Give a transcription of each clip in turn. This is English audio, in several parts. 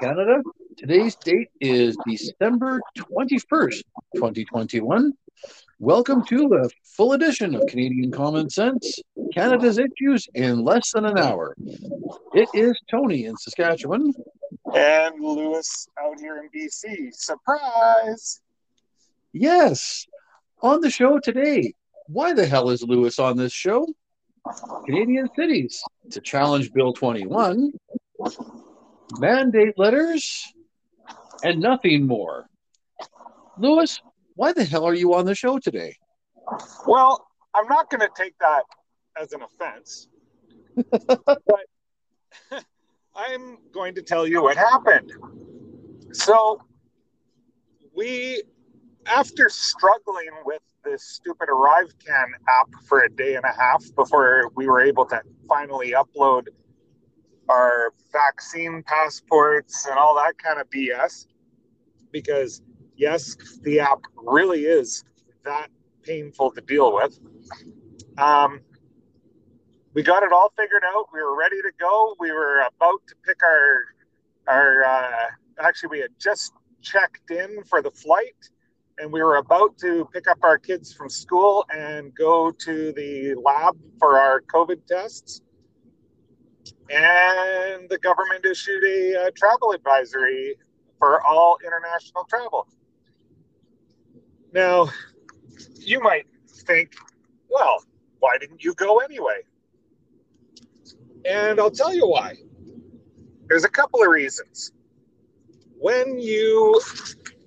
Canada. Today's date is December 21st, 2021. Welcome to a full edition of Canadian Common Sense, Canada's issues in less than an hour. It is Tony in Saskatchewan. And Lewis out here in BC. Surprise! Yes, on the show today. Why the hell is Lewis on this show? Canadian cities to challenge Bill 21, mandate letters, and nothing more. Lewis, why the hell are you on the show today? Well, I'm not going to take that as an offense, but I'm going to tell you what happened. So, we, after struggling with this stupid ArriveCan app for a day and a half before we were able to finally upload our vaccine passports and all that kind of BS. Because, yes, the app really is that painful to deal with. Um, we got it all figured out. We were ready to go. We were about to pick our our. Uh, actually, we had just checked in for the flight, and we were about to pick up our kids from school and go to the lab for our COVID tests. And the government issued a uh, travel advisory for all international travel. Now, you might think, well, why didn't you go anyway? And I'll tell you why. There's a couple of reasons. When you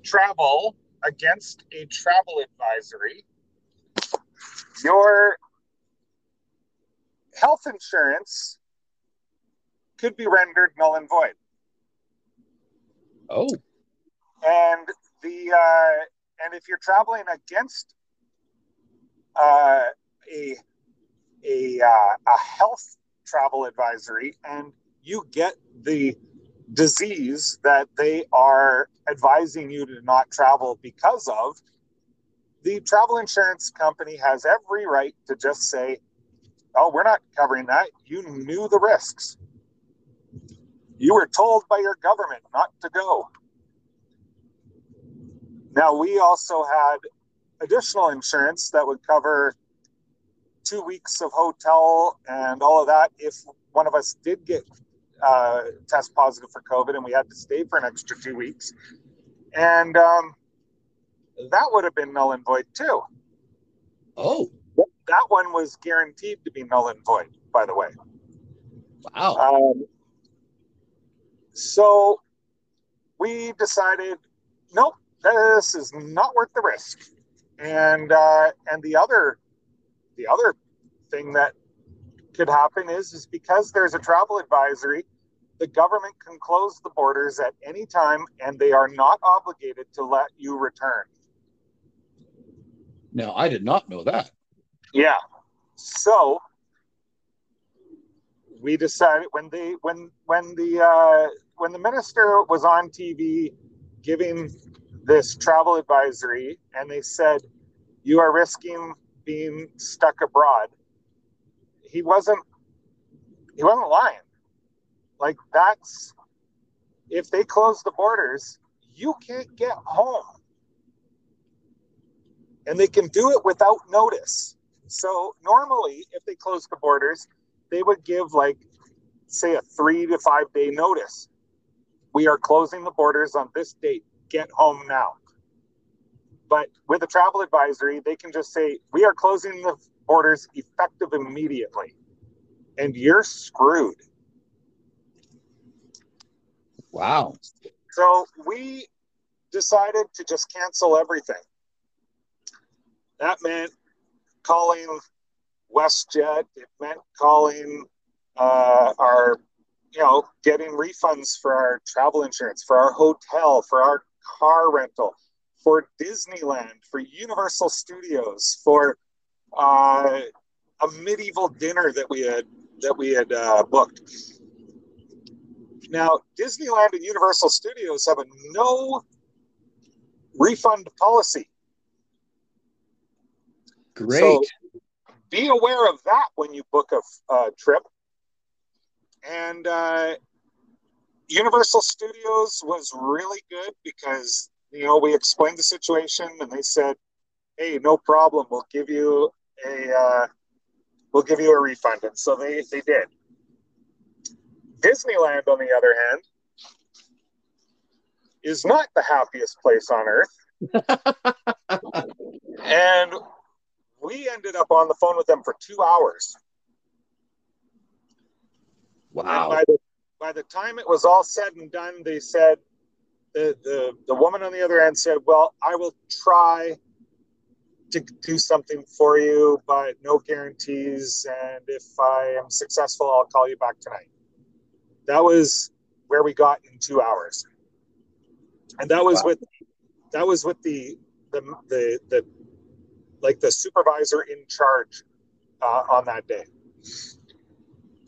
travel against a travel advisory, your health insurance could be rendered null and void. Oh. And the uh, and if you're traveling against uh, a a uh, a health travel advisory and you get the disease that they are advising you to not travel because of, the travel insurance company has every right to just say, Oh, we're not covering that. You knew the risks. You were told by your government not to go. Now, we also had additional insurance that would cover two weeks of hotel and all of that if one of us did get uh, test positive for COVID and we had to stay for an extra two weeks. And um, that would have been null and void too. Oh. That one was guaranteed to be null and void, by the way. Wow. Um, so we decided, nope, this is not worth the risk. And uh, and the other the other thing that could happen is is because there's a travel advisory, the government can close the borders at any time, and they are not obligated to let you return. Now I did not know that. Yeah. So we decided when they when when the uh, when the minister was on TV giving this travel advisory, and they said you are risking being stuck abroad. He wasn't he wasn't lying. Like that's if they close the borders, you can't get home. And they can do it without notice. So normally if they close the borders, they would give like say a 3 to 5 day notice. We are closing the borders on this date. Get home now. But with a travel advisory, they can just say, we are closing the borders effective immediately. And you're screwed. Wow. So we decided to just cancel everything. That meant calling WestJet. It meant calling uh, our, you know, getting refunds for our travel insurance, for our hotel, for our car rental, for Disneyland, for Universal Studios, for uh, a medieval dinner that we had that we had uh, booked. Now, Disneyland and Universal Studios have a no refund policy. Great. So be aware of that when you book a uh, trip. And uh, Universal Studios was really good because you know we explained the situation and they said, "Hey, no problem. We'll give you a uh, we'll give you a refund." And so they they did. Disneyland, on the other hand, is not the happiest place on earth. and we ended up on the phone with them for two hours. Wow. By the, by the time it was all said and done, they said, the, the, the woman on the other end said, Well, I will try to do something for you, but no guarantees. And if I am successful, I'll call you back tonight. That was where we got in two hours. And that was wow. with that was with the the the, the like the supervisor in charge uh, on that day.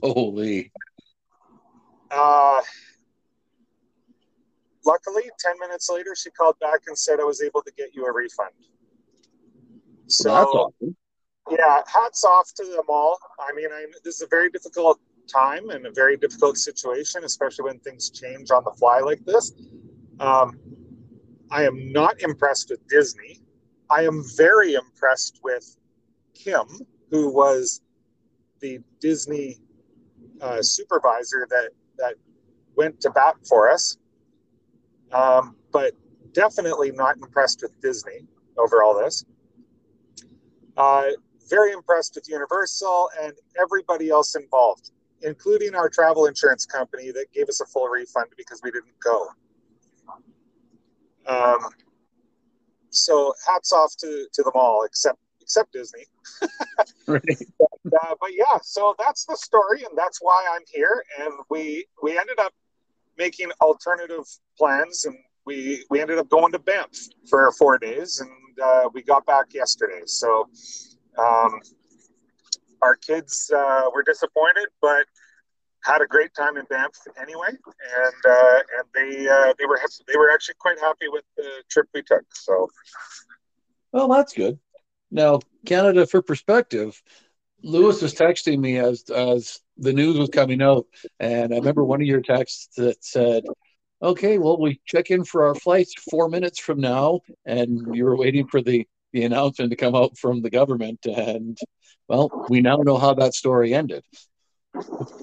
Holy. Uh, luckily, 10 minutes later, she called back and said I was able to get you a refund. So, well, awesome. yeah, hats off to them all. I mean, I, this is a very difficult time and a very difficult situation, especially when things change on the fly like this. Um, I am not impressed with Disney. I am very impressed with Kim, who was the Disney uh, supervisor that that went to bat for us. Um, but definitely not impressed with Disney over all this. Uh, very impressed with Universal and everybody else involved, including our travel insurance company that gave us a full refund because we didn't go. Um, so hats off to, to them all, except except Disney. right. Uh, but yeah, so that's the story, and that's why I'm here. And we we ended up making alternative plans, and we we ended up going to Banff for four days, and uh, we got back yesterday. So um, our kids uh, were disappointed, but had a great time in Banff anyway, and uh, and they uh, they were they were actually quite happy with the trip we took. So, well, that's good. Now, Canada, for perspective, Lewis was texting me as as the news was coming out, and I remember one of your texts that said, "Okay, well, we check in for our flights four minutes from now," and you were waiting for the the announcement to come out from the government, and well, we now know how that story ended.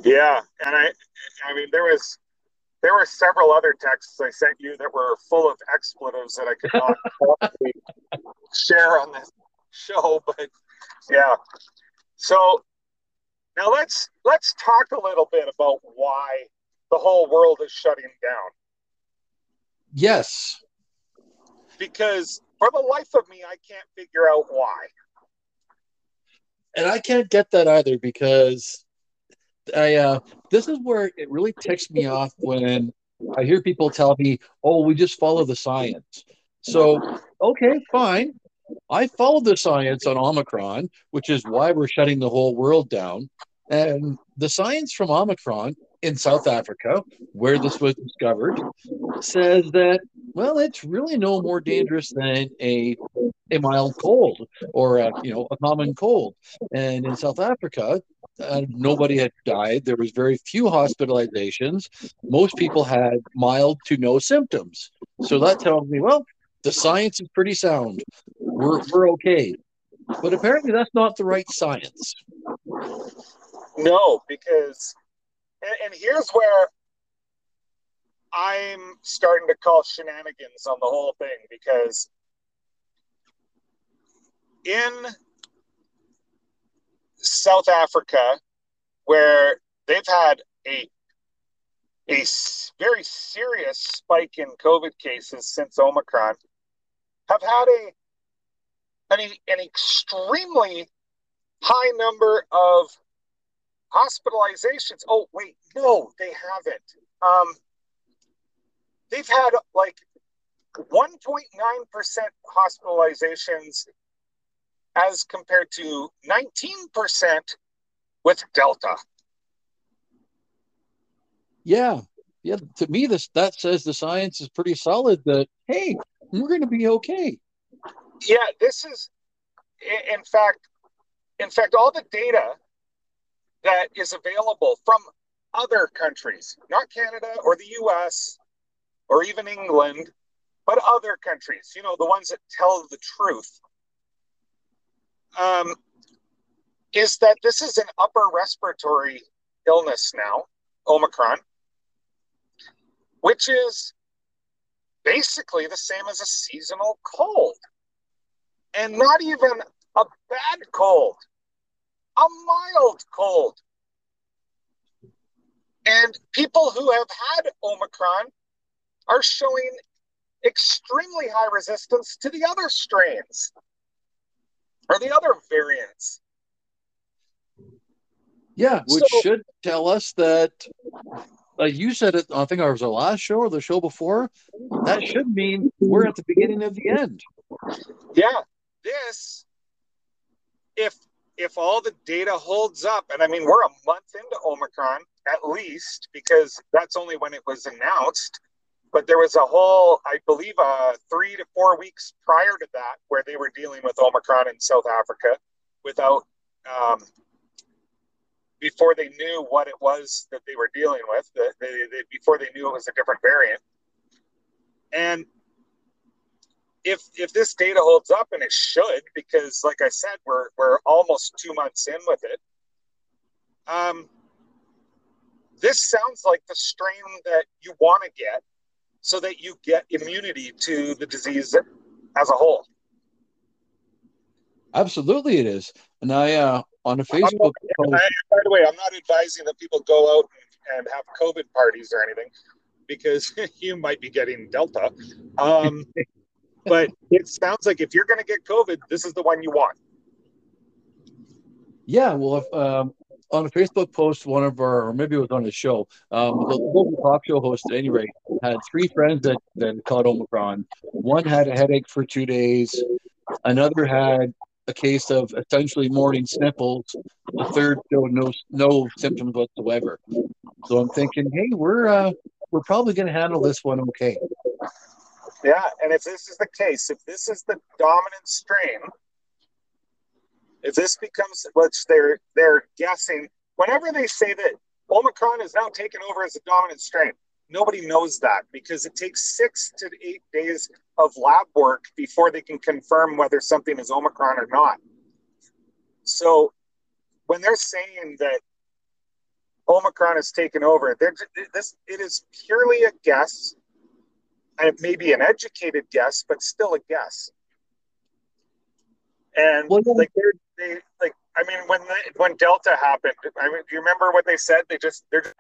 Yeah, and I, I mean, there was there were several other texts I sent you that were full of expletives that I could not share on this show, but yeah. So now let's let's talk a little bit about why the whole world is shutting down. Yes. Because for the life of me, I can't figure out why. And I can't get that either because I uh this is where it really ticks me off when I hear people tell me, "Oh, we just follow the science." So, okay, fine. I followed the science on Omicron, which is why we're shutting the whole world down. And the science from Omicron in South Africa, where this was discovered, says that well, it's really no more dangerous than a a mild cold or a, you know a common cold. And in South Africa, uh, nobody had died. There was very few hospitalizations. Most people had mild to no symptoms. So that tells me, well, the science is pretty sound. We're we're okay. But apparently, that's not the right science. No, because and, and here's where I'm starting to call shenanigans on the whole thing because in South Africa, where they've had a a very serious spike in COVID cases since Omicron, have had a an, an extremely high number of hospitalizations. Oh wait, no, they haven't. Um, they've had like 1.9% hospitalizations as compared to 19% with Delta. Yeah. Yeah. To me, this that says the science is pretty solid that, hey, we're going to be okay. Yeah. This is, in fact, in fact, all the data that is available from other countries, not Canada or the US or even England, but other countries, you know, the ones that tell the truth, um, is that this is an upper respiratory illness now, Omicron, which is basically the same as a seasonal cold. And not even a bad cold, a mild cold. And people who have had Omicron are showing extremely high resistance to the other strains or the other variants. Yeah, which so, should tell us that, like you said it, I think it was our last show or the show before, that should mean we're at the beginning of the end. Yeah, this, if if all the data holds up, and I mean we're a month into Omicron at least because that's only when it was announced. But there was a whole, I believe, uh, three to four weeks prior to that where they were dealing with Omicron in South Africa without, um, before they knew what it was that they were dealing with, they, they, before they knew it was a different variant. And if if this data holds up, and it should, because like I said, we're we're almost two months in with it. Um, this sounds like the strain that you want to get so that you get immunity to the disease as a whole. Absolutely, it is. And I, uh, on a Facebook post, I, by the way, I'm not advising that people go out and have COVID parties or anything because you might be getting Delta. Um, but it sounds like if you're going to get COVID, this is the one you want. Yeah, well, if, um, on a Facebook post, one of our, or maybe it was on a show, um, the local talk show host, at any rate, had three friends that, that caught Omicron. One had a headache for two days. Another had a case of essentially morning sniffles. The third showed no no symptoms whatsoever. So I'm thinking, hey, we're uh, we're probably going to handle this one okay. Yeah, and if this is the case, if this is the dominant strain, if this becomes which they're they're guessing, whenever they say that Omicron is now taken over as a dominant strain, nobody knows that because it takes six to eight days of lab work before they can confirm whether something is Omicron or not. So when they're saying that Omicron has taken over, this it is purely a guess, it may be an educated guess, but still a guess. And well, like they're they like I mean when the, when Delta happened, I mean do you remember what they said? They just they're just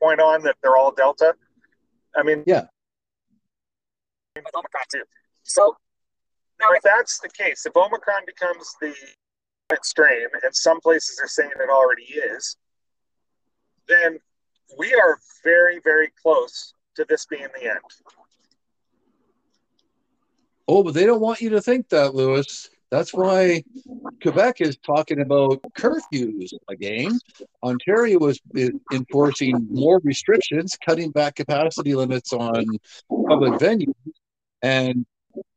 point on that they're all Delta. I mean yeah. Omicron too. So now if that's the case, if Omicron becomes the strain, and some places are saying it already is, then we are very, very close to this being the end. Oh, but they don't want you to think that, Lewis. That's why Quebec is talking about curfews again. Ontario is, is enforcing more restrictions, cutting back capacity limits on public venues. And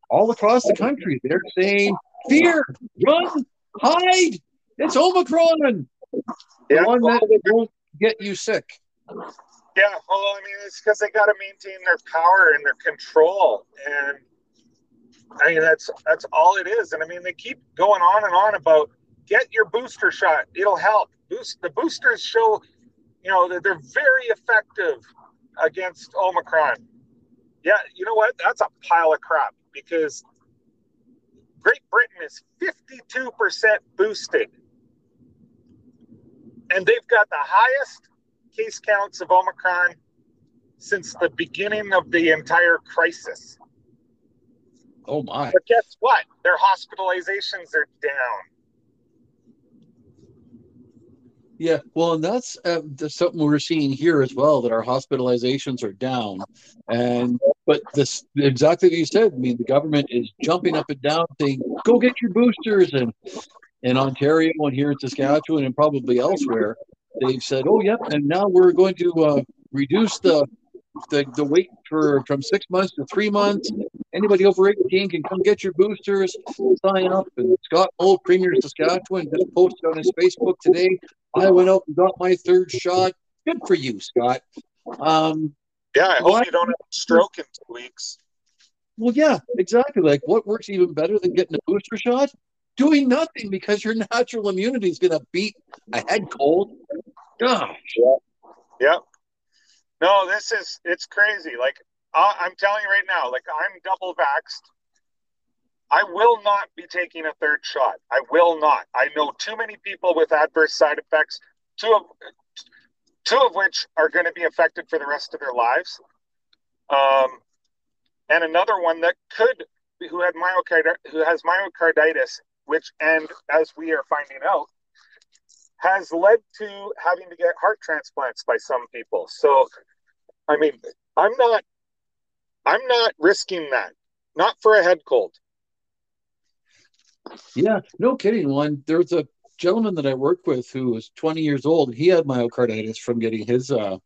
all across the country, they're saying, fear, run, hide. It's Omicron. Yeah, the one that won't get you sick. Yeah, well, I mean, it's because they got to maintain their power and their control. And I mean, that's that's all it is. And I mean, they keep going on and on about get your booster shot; it'll help. Boost the boosters show, you know, that they're very effective against Omicron. Yeah, you know what? That's a pile of crap because Great Britain is 52% boosted. And they've got the highest case counts of Omicron since the beginning of the entire crisis. Oh my! But guess what? Their hospitalizations are down. Yeah, well, and that's, uh, that's something we're seeing here as well. That our hospitalizations are down, and but this exactly what you said. I mean, the government is jumping up and down, saying, "Go get your boosters," and in Ontario and here in Saskatchewan and probably elsewhere, they've said, "Oh, yep," and now we're going to uh, reduce the the, the wait for from six months to three months. Anybody over 18 can come get your boosters, sign up. And Scott Moe, Premier of Saskatchewan, just posted on his Facebook today. I went out and got my third shot. good for you, Scott. Um, yeah, I hope you don't have a stroke in two weeks. Well, yeah, exactly. Like, what works even better than getting a booster shot? Doing nothing because your natural immunity is going to beat a head cold. Gosh. Yeah. yeah. No, this is it's crazy. Like I'm telling you right now, like I'm double vaxxed. I will not be taking a third shot. I will not. I know too many people with adverse side effects. Two of two of which are going to be affected for the rest of their lives. Um, and another one that could, who had myocarditis, who has myocarditis, which, and as we are finding out, has led to having to get heart transplants by some people. So, I mean, I'm not, I'm not risking that, not for a head cold. Yeah, no kidding. One, there's a gentleman that I worked with who was 20 years old. He had myocarditis from getting his uh,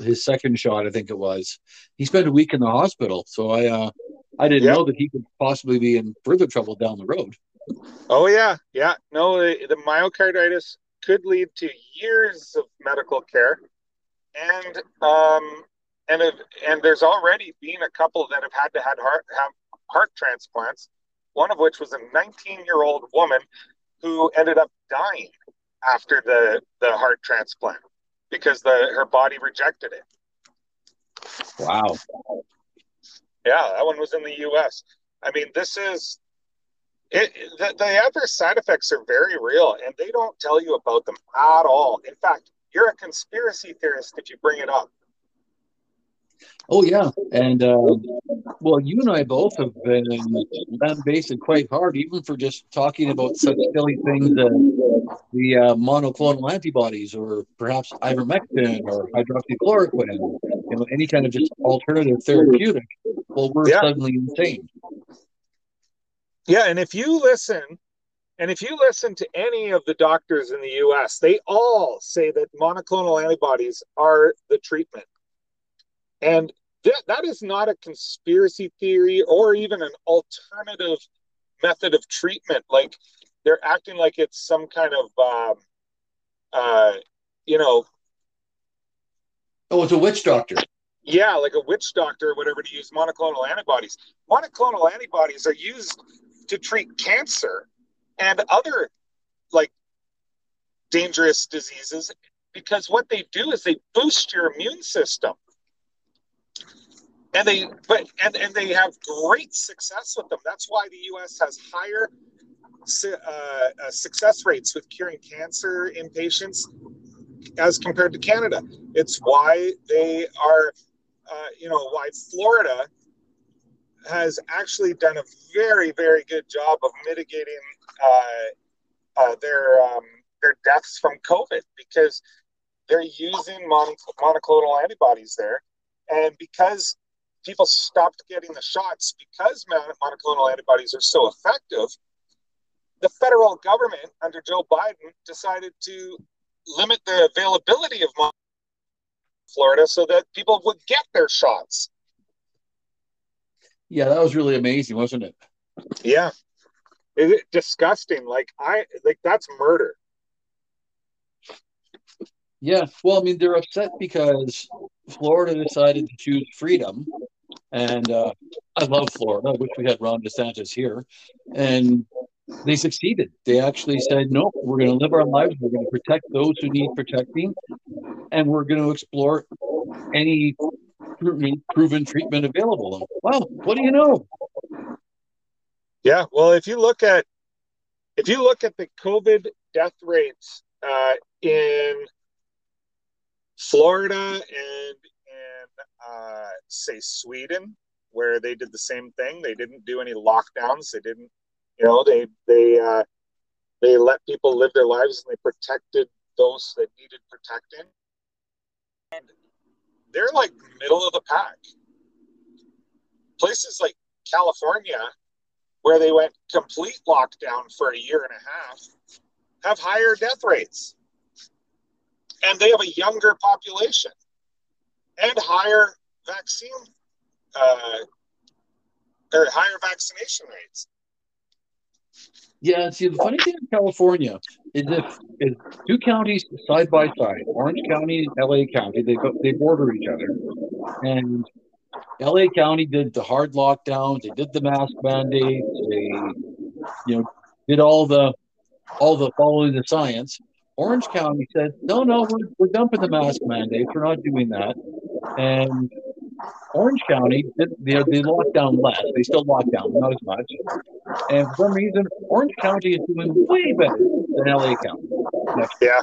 his second shot, I think it was. He spent a week in the hospital, so I uh, I didn't yep. know that he could possibly be in further trouble down the road. Oh yeah, yeah. No, the, the myocarditis could lead to years of medical care, and um, and if, and there's already been a couple that have had to had heart have heart transplants. One of which was a 19 year old woman who ended up dying after the the heart transplant because the her body rejected it. Wow. Yeah, that one was in the U.S. I mean, this is it. The, the adverse side effects are very real, and they don't tell you about them at all. In fact, you're a conspiracy theorist if you bring it up. Oh yeah, and uh, well, you and I both have been lambasted quite hard, even for just talking about such silly things as the uh, monoclonal antibodies, or perhaps ivermectin or hydroxychloroquine, you know, any kind of just alternative therapeutic. Well, we're yeah. suddenly insane. Yeah, and if you listen, and if you listen to any of the doctors in the U.S., they all say that monoclonal antibodies are the treatment and th- that is not a conspiracy theory or even an alternative method of treatment. Like they're acting like it's some kind of, um, uh, you know. Oh, it's a witch doctor. Yeah, like a witch doctor or whatever to use monoclonal antibodies. Monoclonal antibodies are used to treat cancer and other like dangerous diseases because what they do is they boost your immune system. And they but and, and they have great success with them. That's why the us has higher uh, uh, success rates with curing cancer in patients as compared to canada. It's why they are uh, you know why florida has actually done a very very good job of mitigating uh, uh, their um, their deaths from covid because they're using monoclonal antibodies there and because people stopped getting the shots because monoclonal antibodies are so effective, the federal government under Joe Biden decided to limit the availability of Florida so that people would get their shots. Yeah, that was really amazing, wasn't it? Yeah. Is it, disgusting. Like I like that's murder. Yeah, well, I mean, they're upset because Florida decided to choose freedom and uh, I love Florida. I wish we had Ron DeSantis here. And they succeeded. They actually said, no, we're going to live our lives. We're going to protect those who need protecting. And we're going to explore any proven treatment available. Wow, what do you know? Yeah, well, if you look at if you look at the COVID death rates uh, in Florida and in uh, say Sweden, where they did the same thing. They didn't do any lockdowns. They didn't, you know, they they uh, they let people live their lives and they protected those that needed protecting. And they're like middle of the pack. Places like California, where they went complete lockdown for a year and a half, have higher death rates. And they have a younger population and higher vaccine uh, or higher vaccination rates. Yeah, see, the funny thing in California is if, two counties side by side, Orange County and LA County, they they border each other, and LA County did the hard lockdowns, they did the mask mandates, they, you know, did all the all the following the science. Orange County said, no, no, we're, we're dumping the mask mandates. We're not doing that. And Orange County, they, they locked down less. They still locked down, not as much. And for some reason, Orange County is doing way better than LA County. Yeah.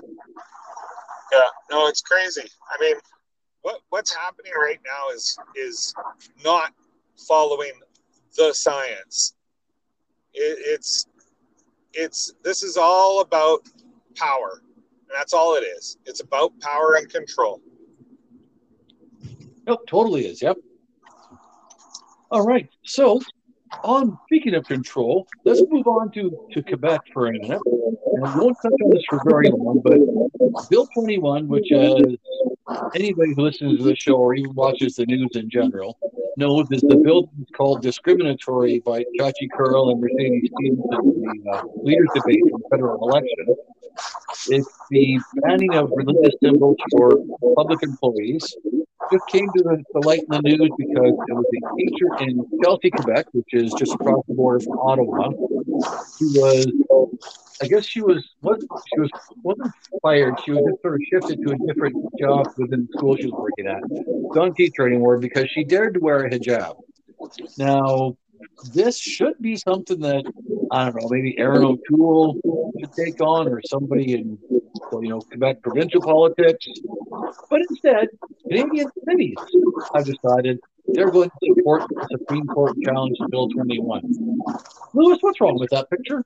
Yeah. No, it's crazy. I mean, what what's happening right now is is not following the science. It, it's it's this is all about power. And that's all it is. It's about power and control. Yep, totally is. Yep. All right. So, on speaking of control, let's move on to, to Quebec for a minute. And we won't touch on this for very long, but Bill 21, which uh, anybody who listens to the show or even watches the news in general knows is the bill is called discriminatory by Shachi Kurl and Mercedes Stevens in the uh, leaders debate in the federal election. It's the banning of religious symbols for public employees. Just came to the, the light in the news because it was a teacher in Chelsea, Quebec, which is just across the border from Ottawa. She was, I guess she was, what she was wasn't fired. She was just sort of shifted to a different job within the school she was working at. Don't teach her anymore because she dared to wear a hijab. Now, this should be something that I don't know, maybe Erin O'Toole should take on, or somebody in you know Quebec provincial politics. But instead, Canadian cities have decided they're going to support the Supreme Court challenge to Bill 21. Lewis, what's wrong with that picture?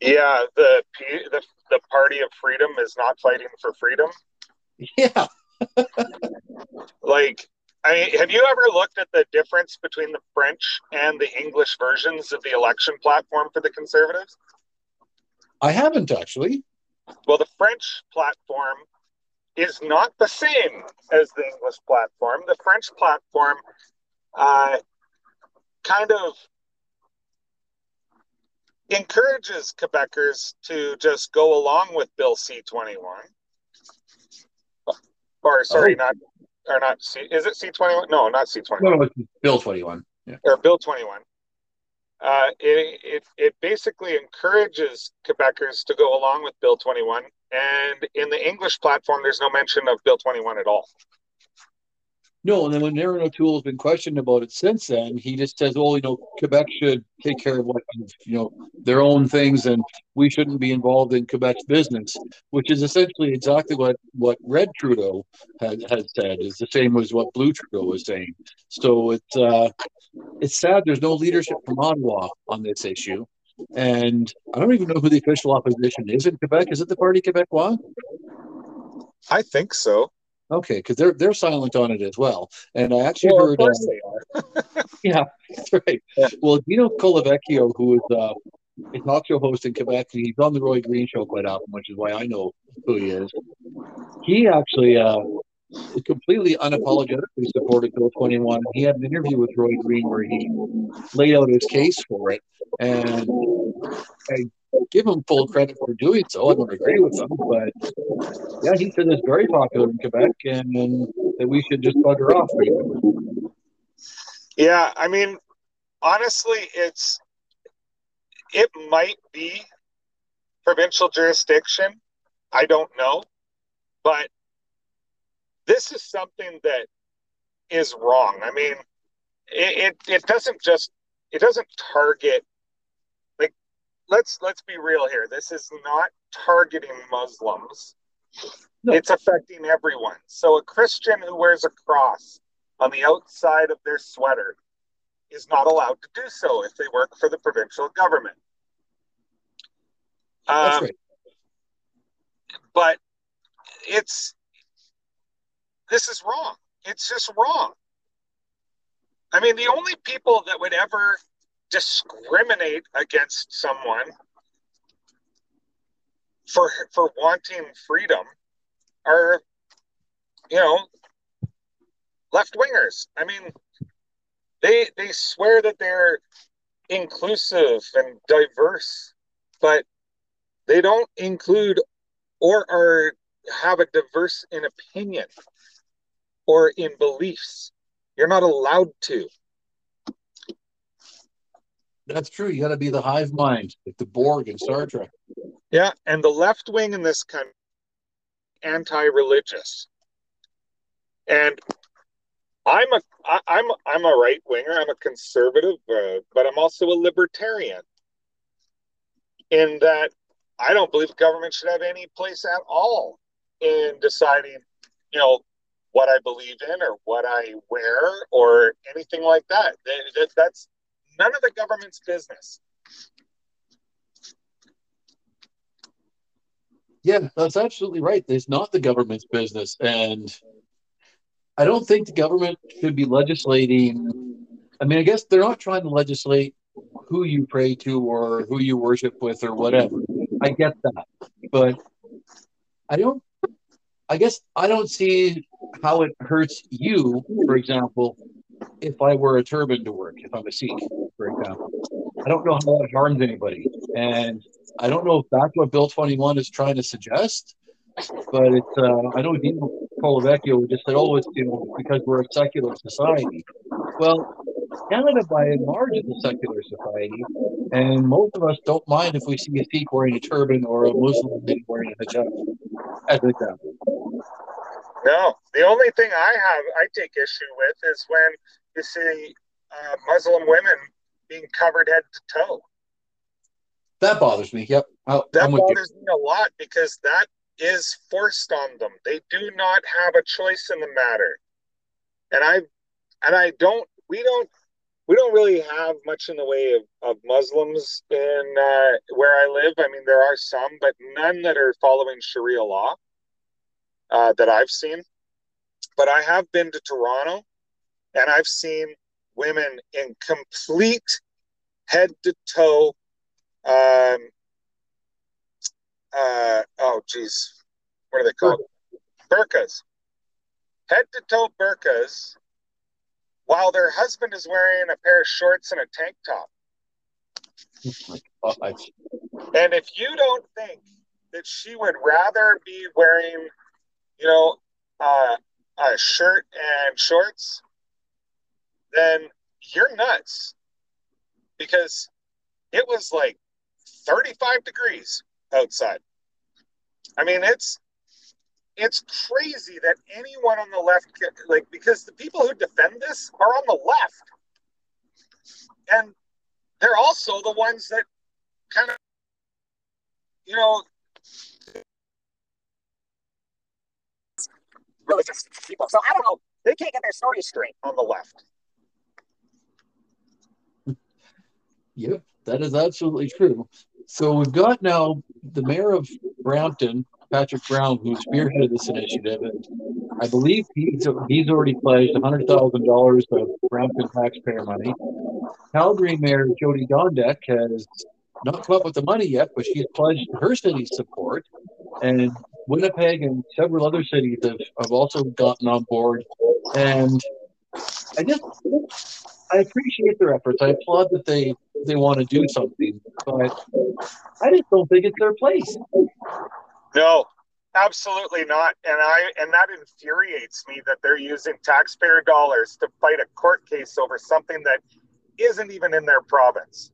Yeah, the the the Party of Freedom is not fighting for freedom. Yeah. like I mean, have you ever looked at the difference between the French and the English versions of the election platform for the Conservatives? I haven't actually. Well, the French platform is not the same as the English platform. The French platform uh, kind of encourages Quebecers to just go along with Bill C 21. Or, sorry, oh. not or not C. Is it C twenty one? No, not C twenty one. No, Bill twenty one. Yeah. Or Bill twenty one. Uh, it, it it basically encourages Quebecers to go along with Bill twenty one, and in the English platform, there's no mention of Bill twenty one at all. No, and then when Erin O'Toole has been questioned about it since then, he just says, "Oh, you know, Quebec should take care of what you know their own things, and we shouldn't be involved in Quebec's business," which is essentially exactly what what Red Trudeau has, said. Is the same as what Blue Trudeau was saying. So it's uh, it's sad there's no leadership from Ottawa on this issue, and I don't even know who the official opposition is in Quebec. Is it the Parti Québécois? I think so. Okay, because they're they're silent on it as well. And I actually well, heard. Uh, they are. yeah, that's right. Yeah. Well, Dino Colavecchio, who is uh, a talk show host in Quebec, and he's on the Roy Green show quite often, which is why I know who he is. He actually uh, completely unapologetically supported Bill 21. He had an interview with Roy Green where he laid out his case for it. And I give him full credit for doing so. I don't agree with him, but yeah, he said it's very popular in Quebec and, and that we should just bugger off. Basically. Yeah, I mean, honestly, it's it might be provincial jurisdiction. I don't know, but this is something that is wrong. I mean, it, it, it doesn't just it doesn't target let's let's be real here. This is not targeting Muslims. No. It's affecting everyone. So a Christian who wears a cross on the outside of their sweater is not allowed to do so if they work for the provincial government. That's um, right. But it's this is wrong. It's just wrong. I mean, the only people that would ever discriminate against someone for for wanting freedom are you know left wingers i mean they they swear that they're inclusive and diverse, but they don't include or are have a diverse in opinion or in beliefs. You're not allowed to. That's true. You got to be the hive mind, like the Borg in Star Trek. Yeah, and the left wing in this country anti-religious, and I'm a I, I'm I'm a right winger. I'm a conservative, uh, but I'm also a libertarian. In that, I don't believe government should have any place at all in deciding, you know, what I believe in or what I wear or anything like that. that that's none of the government's business. Yeah, that's absolutely right. It's not the government's business. And I don't think the government should be legislating. I mean, I guess they're not trying to legislate who you pray to or who you worship with or whatever. I get that. But I don't, I guess I don't see how it hurts you, for example, if I wear a turban to work, if I'm a Sikh, for example. I don't know how that harms anybody. And I don't know if that's what Bill 21 is trying to suggest, but it's, uh, I know Dino Colavecchio just said, oh, it's, you know, because we're a secular society. Well, Canada, by and large, is a secular society, and most of us don't mind if we see a Sikh wearing a turban or a Muslim wearing a hijab, as an example. No, the only thing I have I take issue with is when you see uh, Muslim women being covered head to toe. That bothers me. Yep, i that bothers me a lot because that is forced on them. They do not have a choice in the matter, and I and I don't. We don't. We don't really have much in the way of, of Muslims in uh, where I live. I mean, there are some, but none that are following Sharia law uh, that I've seen. But I have been to Toronto and I've seen women in complete head to toe. Um, uh, oh, geez. What are they called? Burkas. Head to toe burkas while their husband is wearing a pair of shorts and a tank top. and if you don't think that she would rather be wearing you know, uh, a shirt and shorts, then you're nuts because it was like 35 degrees outside. I mean, it's it's crazy that anyone on the left like because the people who defend this are on the left. And they're also the ones that kind of you know religious people. So I don't know. They can't get their story straight on the left. Yep, that is absolutely true. So we've got now the mayor of Brampton, Patrick Brown, who spearheaded this initiative, and I believe he's he's already pledged hundred thousand dollars of Brampton taxpayer money. Calgary Mayor Jyoti Gondek has not come up with the money yet, but she has pledged her city's support, and Winnipeg and several other cities have, have also gotten on board. And I just I appreciate their efforts. I applaud that they they want to do something, but I just don't think it's their place. No, absolutely not. And I and that infuriates me that they're using taxpayer dollars to fight a court case over something that isn't even in their province.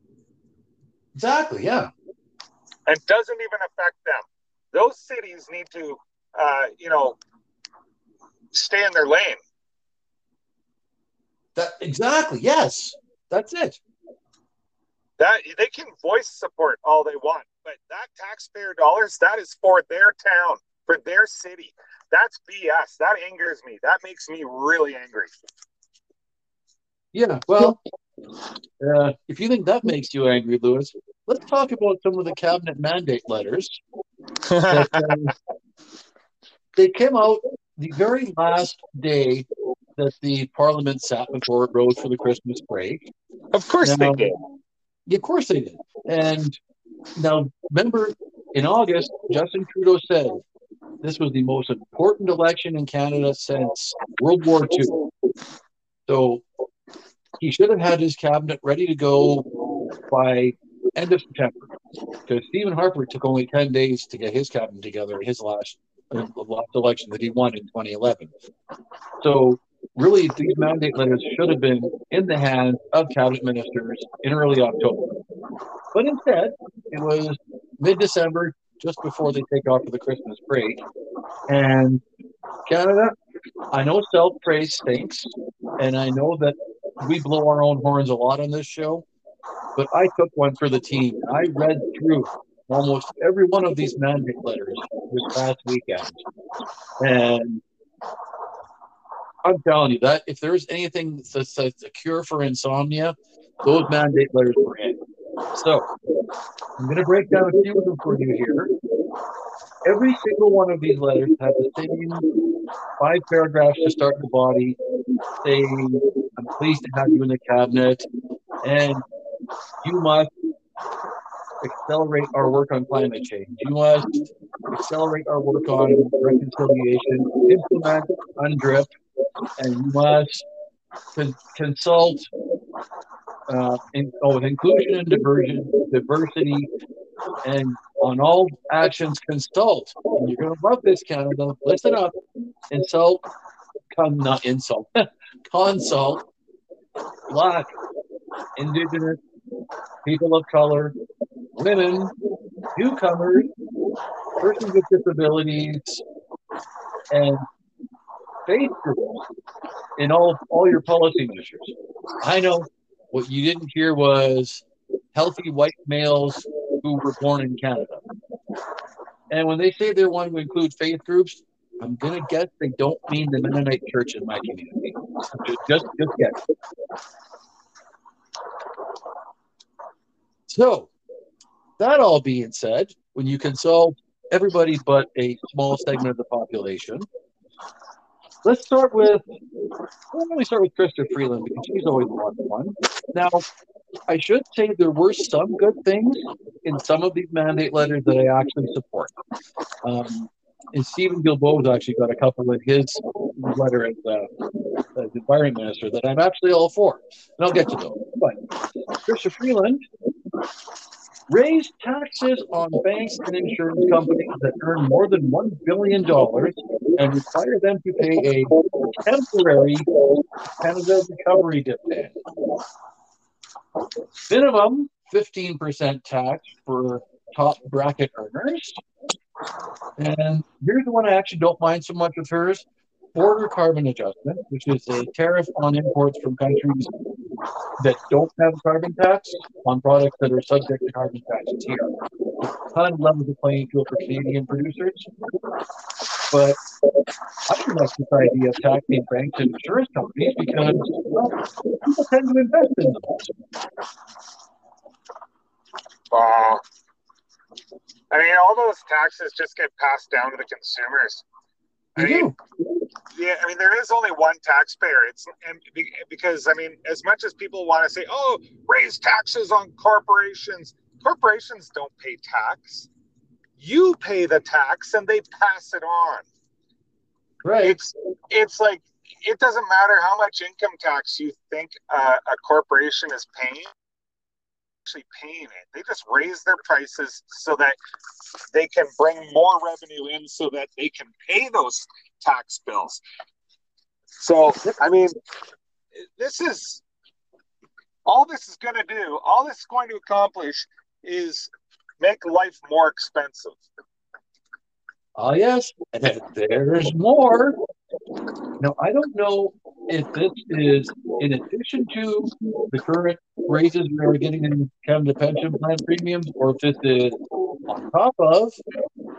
Exactly. Yeah. And doesn't even affect them those cities need to, uh, you know, stay in their lane. That exactly. Yes, that's it. That they can voice support all they want, but that taxpayer dollars that is for their town, for their city. That's BS. That angers me. That makes me really angry. Yeah. Well, uh, if you think that makes you angry, Lewis, let's talk about some of the cabinet mandate letters that, uh, they came out the very last day that the Parliament sat before it rose for the Christmas break. Of course now, they did. Of course they did. And now, remember, in August, Justin Trudeau said this was the most important election in Canada since World War II. So he should have had his cabinet ready to go by end of September. Because Stephen Harper took only 10 days to get his cabinet together in his last, uh, last election that he won in 2011. So really these mandate letters should have been in the hands of cabinet ministers in early October. But instead, it was mid December, just before they take off for the Christmas break. And Canada, I know self praise stinks, and I know that we blow our own horns a lot on this show, but I took one for the team. I read through almost every one of these mandate letters this past weekend. And I'm telling you that if there's anything that's, that's a cure for insomnia, those mandate letters were in. So I'm going to break down a few of them for you here. Every single one of these letters has the same five paragraphs to start the body, saying, I'm pleased to have you in the cabinet, and you must accelerate our work on climate change. You must accelerate our work on reconciliation, implement UNDRIP, and you must con- consult uh, in, oh, with inclusion and diversion, diversity, and on all actions consult. And you're going to love this, Canada. Listen up. Insult, come not insult, consult Black, Indigenous, people of color, women, newcomers, persons with disabilities, and faith groups in all all your policy measures. I know what you didn't hear was healthy white males who were born in Canada. And when they say they want to include faith groups, I'm gonna guess they don't mean the Mennonite Church in my community. Just, just, guess. So, that all being said, when you consult everybody but a small segment of the population, let's start with why don't we start with Chrystia Freeland because she's always of fun. Now, I should say there were some good things in some of these mandate letters that I actually support. Um, and Steven Guilbeault actually got a couple in his letter as, uh, as environment minister that I'm actually all for, and I'll get to those. But Chrystia Freeland raised taxes on banks and insurance companies that earn more than $1 billion and require them to pay a temporary Canada Recovery Dividend. Minimum 15% tax for top bracket earners. And here's the one I actually don't mind so much with hers border carbon adjustment, which is a tariff on imports from countries that don't have carbon tax on products that are subject to carbon taxes here. Kind of levels the playing field for Canadian producers. But I don't like this idea of taxing banks and insurance companies because well, people tend to invest in them. Wow. I mean, all those taxes just get passed down to the consumers. I mean, yeah, I mean, there is only one taxpayer. It's and because I mean, as much as people want to say, "Oh, raise taxes on corporations," corporations don't pay tax. You pay the tax, and they pass it on. Right. It's it's like it doesn't matter how much income tax you think uh, a corporation is paying actually paying it. They just raise their prices so that they can bring more revenue in so that they can pay those tax bills. So, I mean, this is all this is going to do, all this is going to accomplish is make life more expensive. Oh, yes. There's more. Now, I don't know if this is in addition to the current raises we are getting in Canada pension plan premiums, or if this is on top of,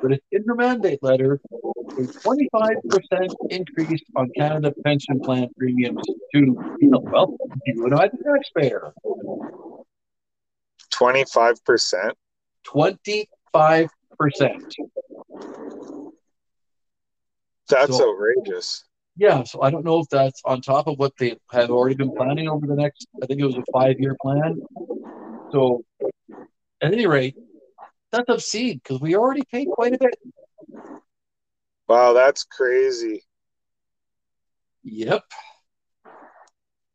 but it's in your mandate letter, a 25% increase on Canada pension plan premiums to, you know, well, you and I, the taxpayer. 25%? 25%. That's so, outrageous. Yeah, so I don't know if that's on top of what they have already been planning over the next. I think it was a five-year plan. So, at any rate, that's obscene because we already paid quite a bit. Wow, that's crazy. Yep.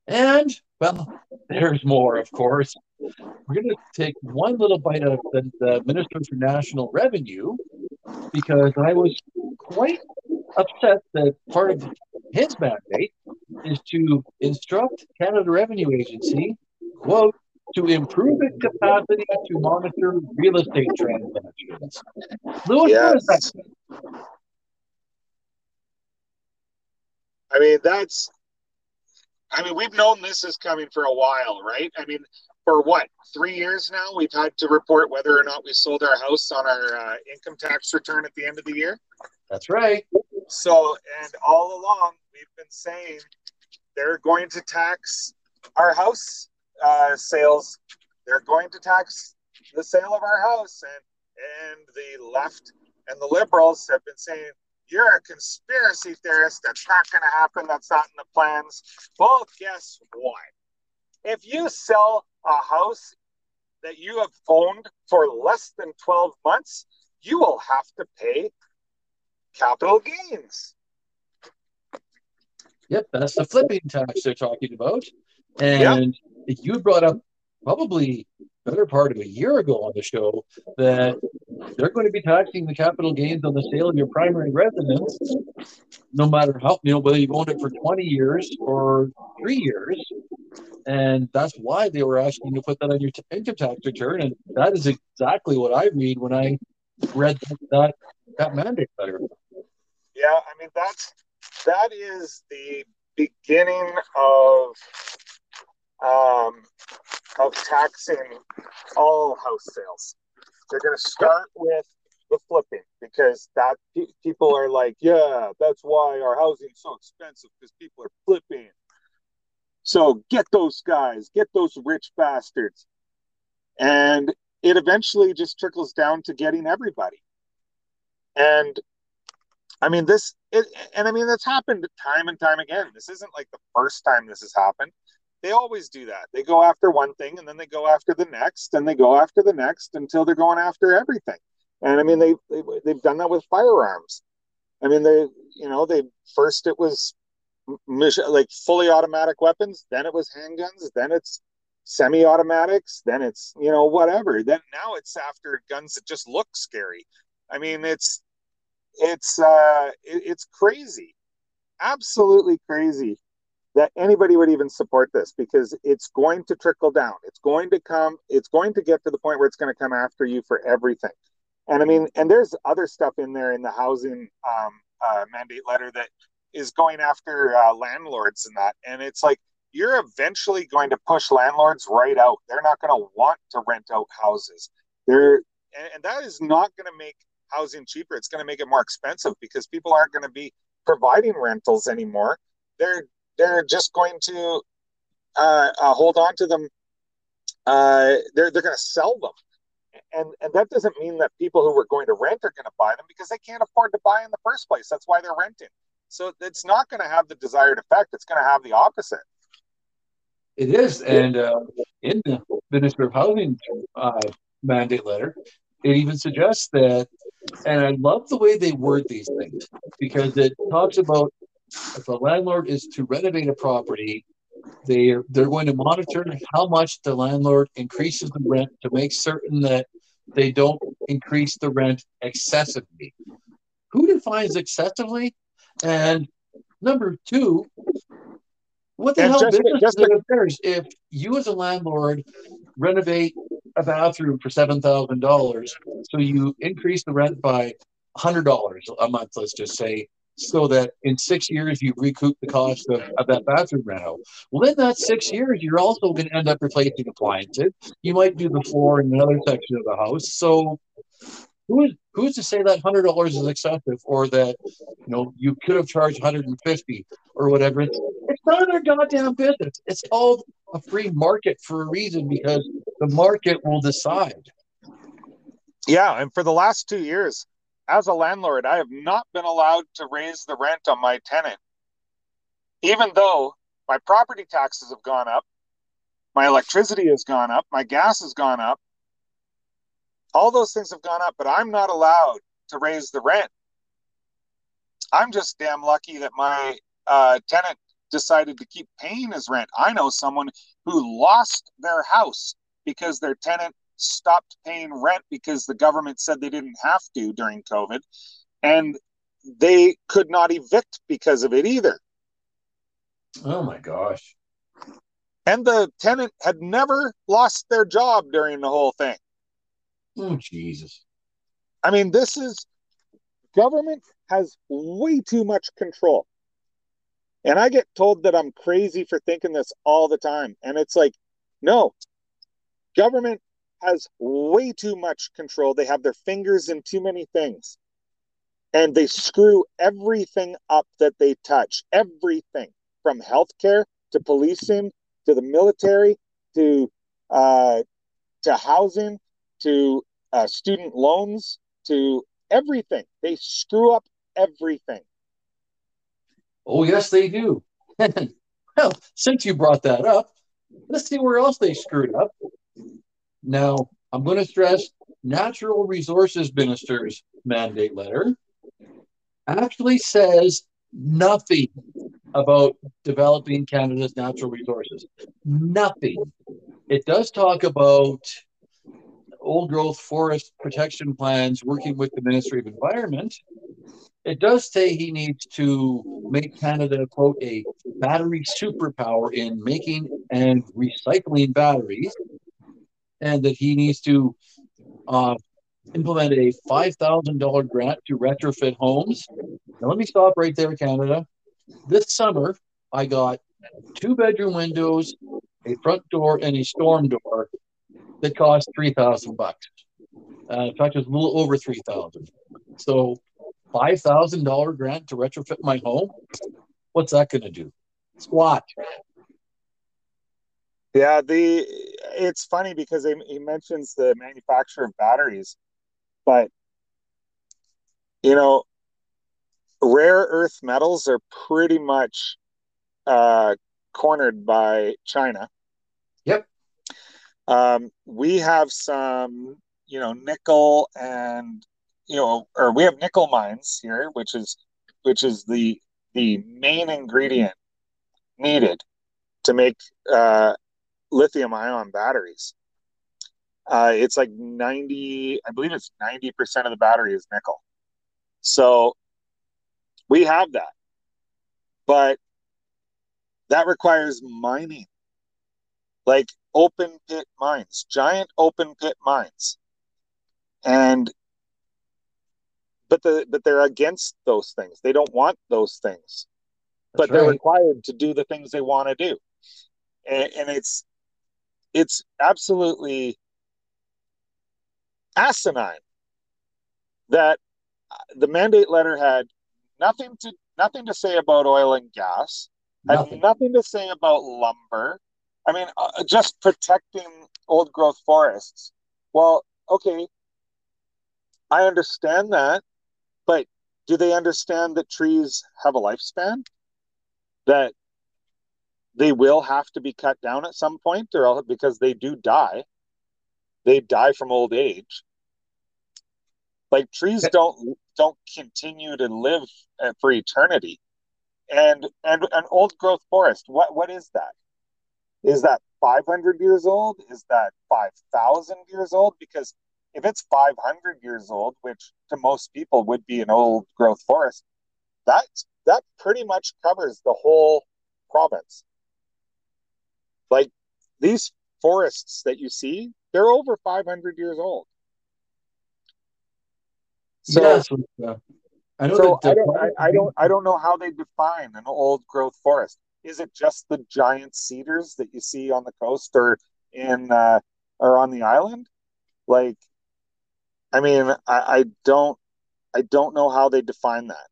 And well, there's more, of course. we're going to take one little bite out of the, the Minister for National Revenue because I was quite upset that part of his mandate is to instruct Canada Revenue Agency, quote, to improve its capacity to monitor real estate transactions. Lewis, Yes. what is that? I mean, that's. I mean, we've known this is coming for a while, right? I mean, for what three years now, we've had to report whether or not we sold our house on our uh, income tax return at the end of the year. That's right. So, and all along, we've been saying they're going to tax our house uh, sales. They're going to tax the sale of our house, and and the left and the liberals have been saying you're a conspiracy theorist. That's not going to happen. That's not in the plans. Well, guess what? If you sell a house that you have owned for less than 12 months, you will have to pay capital gains. Yep, that's the flipping tax they're talking about. And you brought up probably better part of a year ago on the show that they're going to be taxing the capital gains on the sale of your primary residence, no matter how you know whether you've owned it for 20 years or three years. And that's why they were asking you to put that on your t- income tax return. And that is exactly what I read when I read that that mandate letter. Yeah, I mean that's that is the beginning of um, of taxing all house sales. They're going to start with the flipping because that pe- people are like, yeah, that's why our housing's so expensive because people are flipping. So get those guys, get those rich bastards, and it eventually just trickles down to getting everybody. And I mean, this, it, and I mean, that's happened time and time again. This isn't like the first time this has happened. They always do that. They go after one thing and then they go after the next and they go after the next until they're going after everything. And I mean, they, they they've done that with firearms. I mean, they, you know, they first it was like fully automatic weapons, then it was handguns, then it's semi-automatics, then it's you know whatever. Then now it's after guns that just look scary. I mean, it's it's uh it, it's crazy absolutely crazy that anybody would even support this because it's going to trickle down. It's going to come it's going to get to the point where it's going to come after you for everything. And i mean and there's other stuff in there in the housing um, uh, mandate letter that is going after uh, landlords and that. And it's like you're eventually going to push landlords right out. They're not going to want to rent out houses. They're and, and that is not going to make housing cheaper. It's going to make it more expensive because people aren't going to be providing rentals anymore. They're they're just going to uh, uh, hold on to them. Uh, they're they're going to sell them, and and that doesn't mean that people who were going to rent are going to buy them because they can't afford to buy in the first place. That's why they're renting. So it's not going to have the desired effect. It's going to have the opposite. It is, and uh, in the Minister of Housing uh, mandate letter, it even suggests that, and I love the way they word these things because it talks about if a landlord is to renovate a property, they they're going to monitor how much the landlord increases the rent to make certain that they don't increase the rent excessively. Who defines excessively? And number two, what the And hell just- business just is if you as a landlord renovate a bathroom for seven thousand dollars, so you increase the rent by hundred dollars a month, let's just say, so that in six years you recoup the cost of, of that bathroom reno. Well, in that six years, you're also going to end up replacing appliances. You might do the floor in another section of the house. So who is who's to say that hundred dollars is excessive or that you know you could have charged 150 or whatever? It's, it's none of their goddamn business. It's called a free market for a reason because the market will decide. Yeah, and for the last two years, as a landlord, I have not been allowed to raise the rent on my tenant, even though my property taxes have gone up, my electricity has gone up, my gas has gone up. All those things have gone up, but I'm not allowed to raise the rent. I'm just damn lucky that my uh, tenant decided to keep paying his rent. I know someone who lost their house because their tenant stopped paying rent because the government said they didn't have to during COVID. And they could not evict because of it either. Oh my gosh. And the tenant had never lost their job during the whole thing. Oh, Jesus. I mean, this is government has way too much control. And I get told that I'm crazy for thinking this all the time. And it's like, no, government has way too much control. They have their fingers in too many things. And they screw everything up that they touch. Everything from healthcare to policing to the military to uh, to housing to uh, student loans to everything. They screw up everything. Oh, yes, they do. well, since you brought that up, let's see where else they screwed up. Now, I'm going to stress Natural Resources Minister's mandate letter actually says nothing about developing Canada's natural resources. Nothing. It does talk about old growth forest protection plans working with the Ministry of Environment. It does say he needs to make Canada, quote, a battery superpower in making and recycling batteries, and that he needs to uh, implement a $5,000 grant to retrofit homes. Now, let me stop right there, Canada. This summer, I got two bedroom windows, a front door, and a storm door that cost 3000 bucks. Uh, in fact, it was a little over 3000 So, $5,000 grant to retrofit my home. What's that going to do? Squat. Yeah, the it's funny because he, he mentions the manufacture of batteries, but you know, rare earth metals are pretty much uh, cornered by China. Yep. Um, we have some, you know, nickel and you know, or we have nickel mines here, which is which is the the main ingredient needed to make uh, lithium ion batteries. Uh, it's like 90, I believe it's 90% of the battery is nickel. So we have that. But that requires mining, like open pit mines, giant open pit mines. And but the but they're against those things. They don't want those things. That's but they're required to do the things they want to do. And, and it's it's absolutely asinine that the mandate letter had nothing to nothing to say about oil and gas nothing. had nothing. to say about lumber. I mean uh, just protecting old growth forests. Well okay i understand that but do they understand that trees have a lifespan? That they will have to be cut down at some point or because they do die. They die from old age. Like trees don't don't continue to live uh, for eternity. And and an old growth forest what what is that? Is that 500 years old? Is that 5000 years old? Because if it's 500 years old which to most people would be an old growth forest that that pretty much covers the whole province like these forests that you see, they're over 500 years old. So, yes, uh, I know so I don't, I, I don't, I don't know how they define an old growth forest. Is it just the giant cedars that you see on the coast or in uh, or on the island? Like, I mean, I, I don't, I don't know how they define that.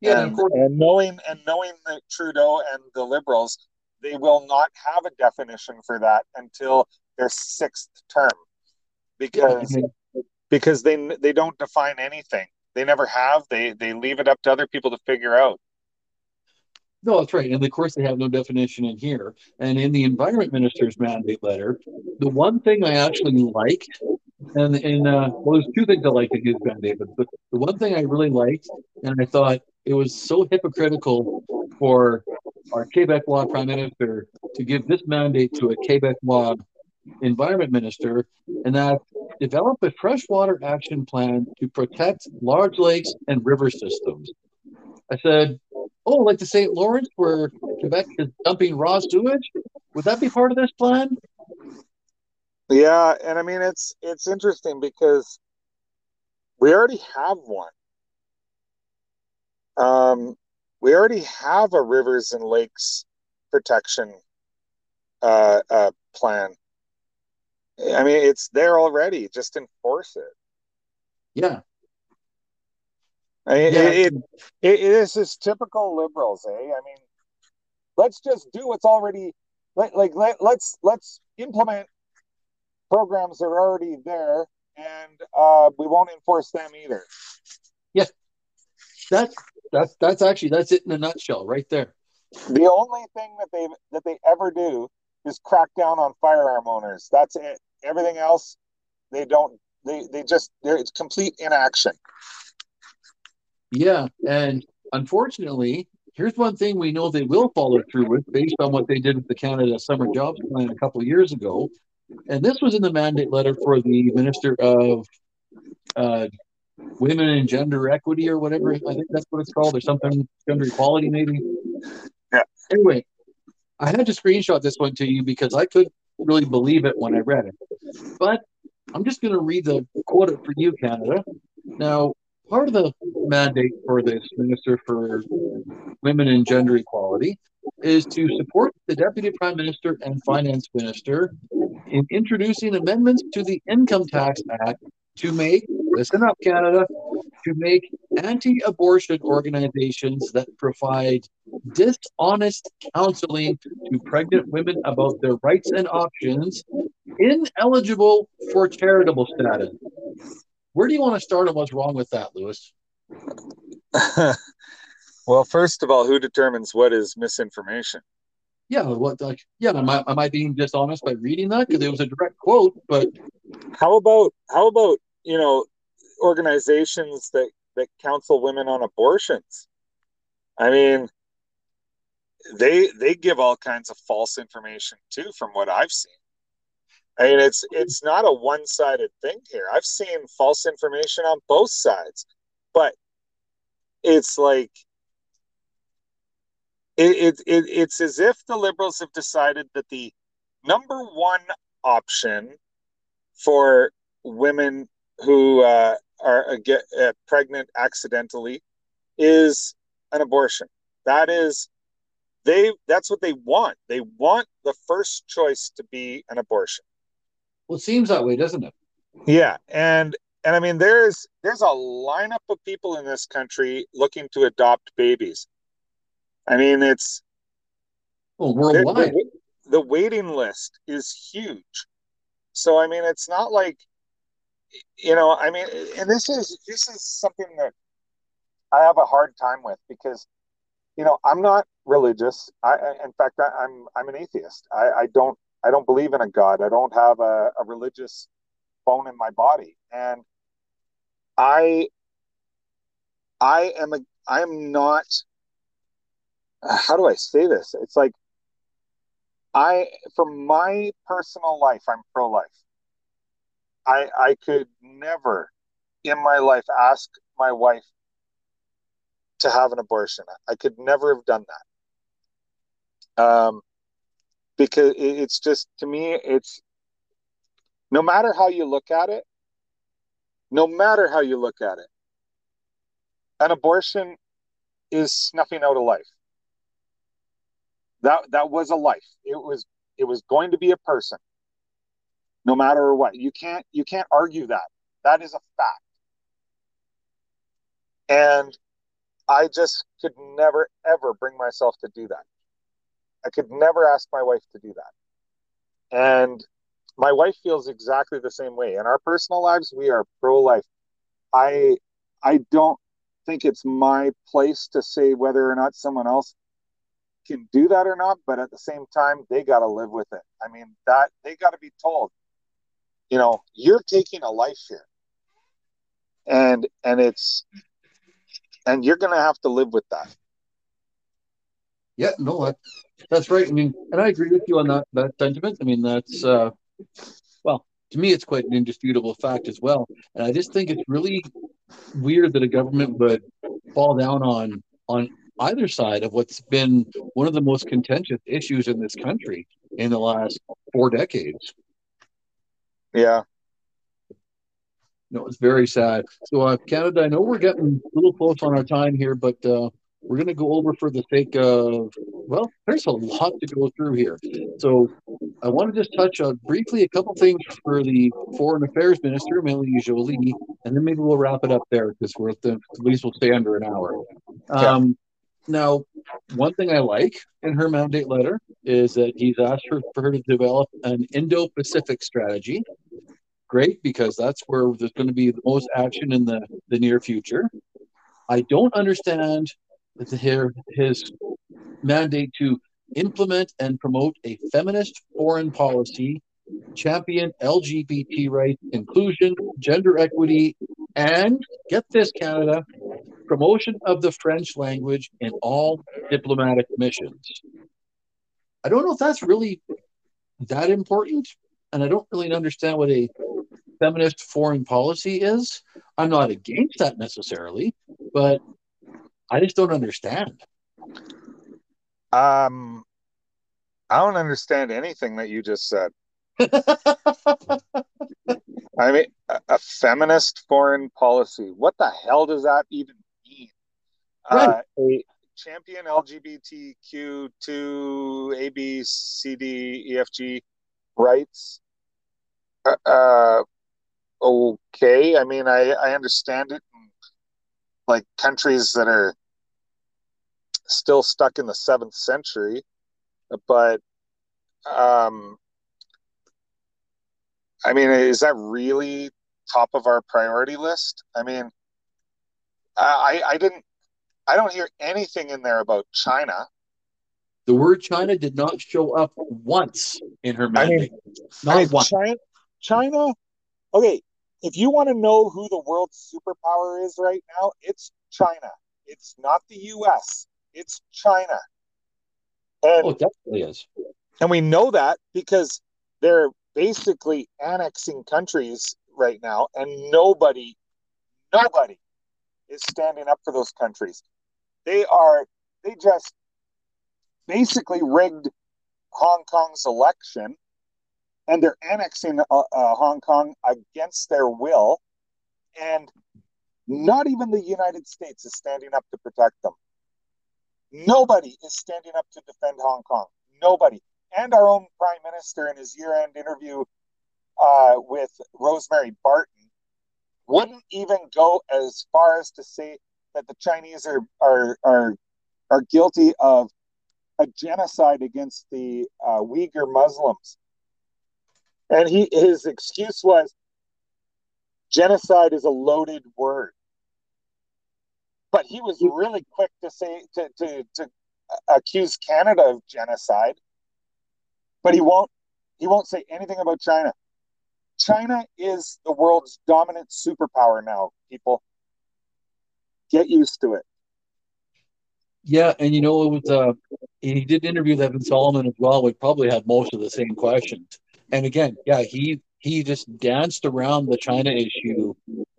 Yeah, and, and knowing and knowing that Trudeau and the Liberals they will not have a definition for that until their sixth term. Because because they they don't define anything. They never have. They they leave it up to other people to figure out. No that's right. And of course they have no definition in here. And in the environment minister's mandate letter the one thing i actually liked and and uh, well, there's two things I liked in his mandate, but the one thing I really liked, and I thought it was so hypocritical for our Quebecois Prime Minister to give this mandate to a Quebecois environment minister and that develop a freshwater action plan to protect large lakes and river systems. I said, Oh, like the St. Lawrence where Quebec is dumping raw sewage? Would that be part of this plan? Yeah, and I mean it's it's interesting because we already have one. Um, we already have a rivers and lakes protection uh, uh, plan. I mean, it's there already. Just enforce it. Yeah. I mean, yeah. It, it, it is just typical liberals, eh? I mean, let's just do what's already like. Like let, let's let's implement programs that are already there, and uh, we won't enforce them either. Yeah, that's that's that's actually that's it in a nutshell, right there. The only thing that they that they ever do is crack down on firearm owners. That's it. Everything else, they don't. They they just they're it's complete inaction. Yeah, and unfortunately, here's one thing we know they will follow through with, based on what they did with the Canada Summer Jobs Plan a couple years ago, and this was in the mandate letter for the Minister of uh, Women and Gender Equity or whatever. I think that's what it's called, or something gender equality, maybe. Yeah. Anyway, I had to screenshot this one to you because I couldn't really believe it when I read it. But I'm just going to read the quote for you, Canada. Now, part of the mandate for this Minister for Women and Gender Equality is to support the Deputy Prime Minister and Finance Minister in introducing amendments to the Income Tax Act to make, listen up, Canada, to make anti abortion organizations that provide dishonest counseling to pregnant women about their rights and options ineligible for charitable status. Where do you want to start and what's wrong with that, Lewis? well, first of all, who determines what is misinformation? Yeah, what like yeah, am I am I being dishonest by reading that because it was a direct quote? But how about how about you know organizations that that counsel women on abortions? I mean, they they give all kinds of false information too, from what I've seen. I mean, it's it's not a one sided thing here. I've seen false information on both sides, but it's like it, it, it, it's as if the liberals have decided that the number one option for women who uh, are uh, get uh, pregnant accidentally is an abortion. That is, they that's what they want. They want the first choice to be an abortion. Well, it seems that way, doesn't it? Yeah, and and I mean, there's there's a lineup of people in this country looking to adopt babies. I mean, it's well worldwide. The, the, the waiting list is huge. So I mean, it's not like you know. I mean, and this is this is something that I have a hard time with because you know I'm not religious. I, in fact, I, am I'm, I'm an atheist. I, I don't I don't believe in a God. I don't have a, a religious bone in my body, and I I am a I am not how do I say this? It's like I, from my personal life, I'm pro life. I, I could never in my life ask my wife to have an abortion. I could never have done that. Um, because it's just, to me, it's no matter how you look at it, no matter how you look at it, an abortion is snuffing out a life that that was a life it was it was going to be a person no matter what. You can't you can't argue that. That is a fact. And i just could never ever bring myself to do that. I could never ask my wife to do that. And my wife feels exactly the same way. In our personal lives we are pro-life. I i don't think it's my place to say whether or not someone else can do that or not, but at the same time, they got to live with it. I mean, that they got to be told, you know, you're taking a life here, and and it's and you're to have to live with that. Yeah, no, that, that's right. I mean, and I agree with you on that that sentiment. I mean, that's uh, Well, to me, it's quite an indisputable fact as well. And I just think it's really weird that a government would fall down on on either side of what's been one of the most contentious issues in this country in the last four decades. Yeah. No, it's very sad. So, uh, Canada, I know we're getting a little close on our time here, but uh, we're going to go over for the sake of, well, there's a lot to go through here. So I want to just touch on briefly a couple things for the Foreign Affairs Minister, Melanie Joly, and then maybe we'll wrap it up there because we're at the, at least we'll stay under an hour. Um, now, one thing I like in her mandate letter is that he's asked her for her to develop an Indo-Pacific strategy. Great, because that's where there's going to be the most action in the, the near future. I don't understand his, his mandate to implement and promote a feminist foreign policy, champion LGBT rights, inclusion, gender equity, and get this, Canada, promotion of the French language in all diplomatic missions. I don't know if that's really that important, and I don't really understand what a feminist foreign policy is. I'm not against that necessarily, but I just don't understand. Um, I don't understand anything that you just said. I mean, a, feminist foreign policy. What the hell does that even? Right. Uh, a champion LGBTQ2 A B C D E F G rights. Uh, uh, okay. I mean, I I understand it. In, like countries that are still stuck in the seventh century, but um, I mean, is that really top of our priority list? I mean, I I didn't I don't hear anything in there about China. The word China did not show up once in her mandate. I mean, not I mean, once. China, China. Okay, if you want to know who the world's superpower is right now, it's China. It's not the U.S. It's China. And, oh, it definitely is. And we know that because they're basically annexing countries right now, and nobody, nobody is standing up for those countries. They are, they just basically rigged Hong Kong's election, and they're annexing uh, uh, Hong Kong against their will, and not even the United States is standing up to protect them. Nobody is standing up to defend Hong Kong. Nobody. And our own prime minister in his year end interview uh, with Rosemary Barton wouldn't even go as far as to say that the Chinese are, are, are, are guilty of a genocide against the uh, Uyghur Muslims. And he, his excuse was genocide is a loaded word but he was really quick to say to to, to accuse Canada of genocide. But he won't he won't say anything about China. China is the world's dominant superpower now, people. Get used to it. Yeah, and you know it was uh he did interview Evan Solomon as well, would probably had most of the same questions. And again, yeah, he he just danced around the China issue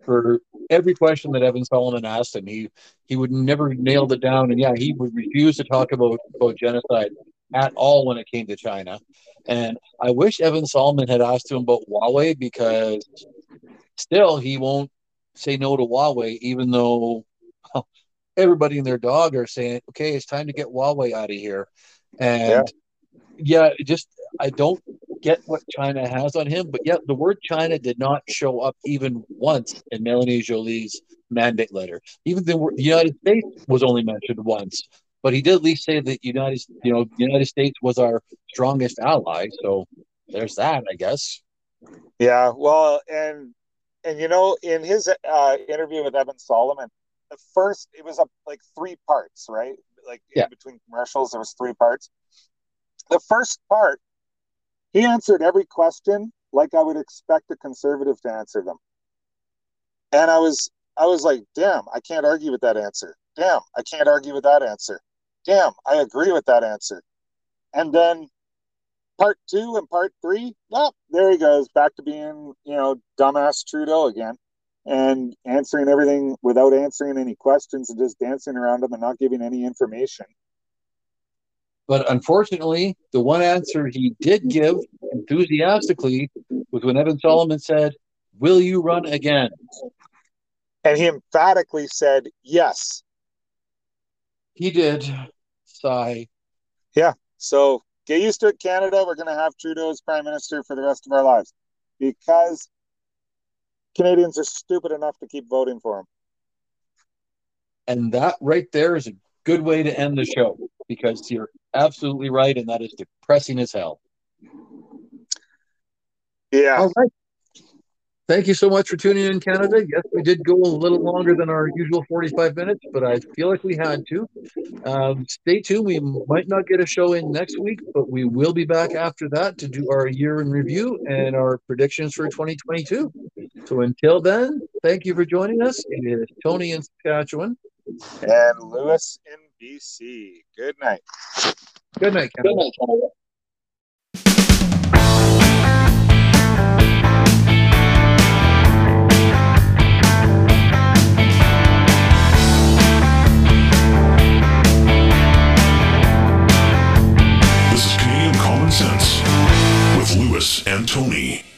for every question that Evan Solomon asked him. He he would never nailed it down, and yeah, he would refuse to talk about about genocide at all when it came to China. And I wish Evan Solomon had asked him about Huawei because still he won't say no to Huawei, even though well, everybody and their dog are saying, "Okay, it's time to get Huawei out of here." And yeah, yeah just I don't get what China has on him, but yet the word China did not show up even once in Melanie Joly's mandate letter. Even the, the United States was only mentioned once, but he did at least say that United, you know, United States was our strongest ally. So there's that, I guess. Yeah, well, and and you know, in his uh, interview with Evan Solomon, the first it was up like three parts, right? Like yeah. in between commercials, there was three parts. The first part he answered every question like I would expect a conservative to answer them. And I was I was like, damn, I can't argue with that answer. Damn, I can't argue with that answer. Damn, I agree with that answer. And then part two and part three, oh, there he goes back to being, you know, dumbass Trudeau again and answering everything without answering any questions and just dancing around them and not giving any information. But unfortunately, the one answer he did give enthusiastically was when Evan Solomon said, Will you run again? And he emphatically said, Yes. He did. Sigh. Yeah. So get used to it, Canada. We're going to have Trudeau as prime minister for the rest of our lives because Canadians are stupid enough to keep voting for him. And that right there is a good way to end the show because you're absolutely right, and that is depressing as hell. Yeah. All right. Thank you so much for tuning in, Canada. Yes, we did go a little longer than our usual 45 minutes, but I feel like we had to. Um, stay tuned. We might not get a show in next week, but we will be back after that to do our year in review and our predictions for 2022. So until then, thank you for joining us. It is Tony in Saskatchewan. And Lewis in BC. Good night. Good night, Canada. Good night, Canada. Tony.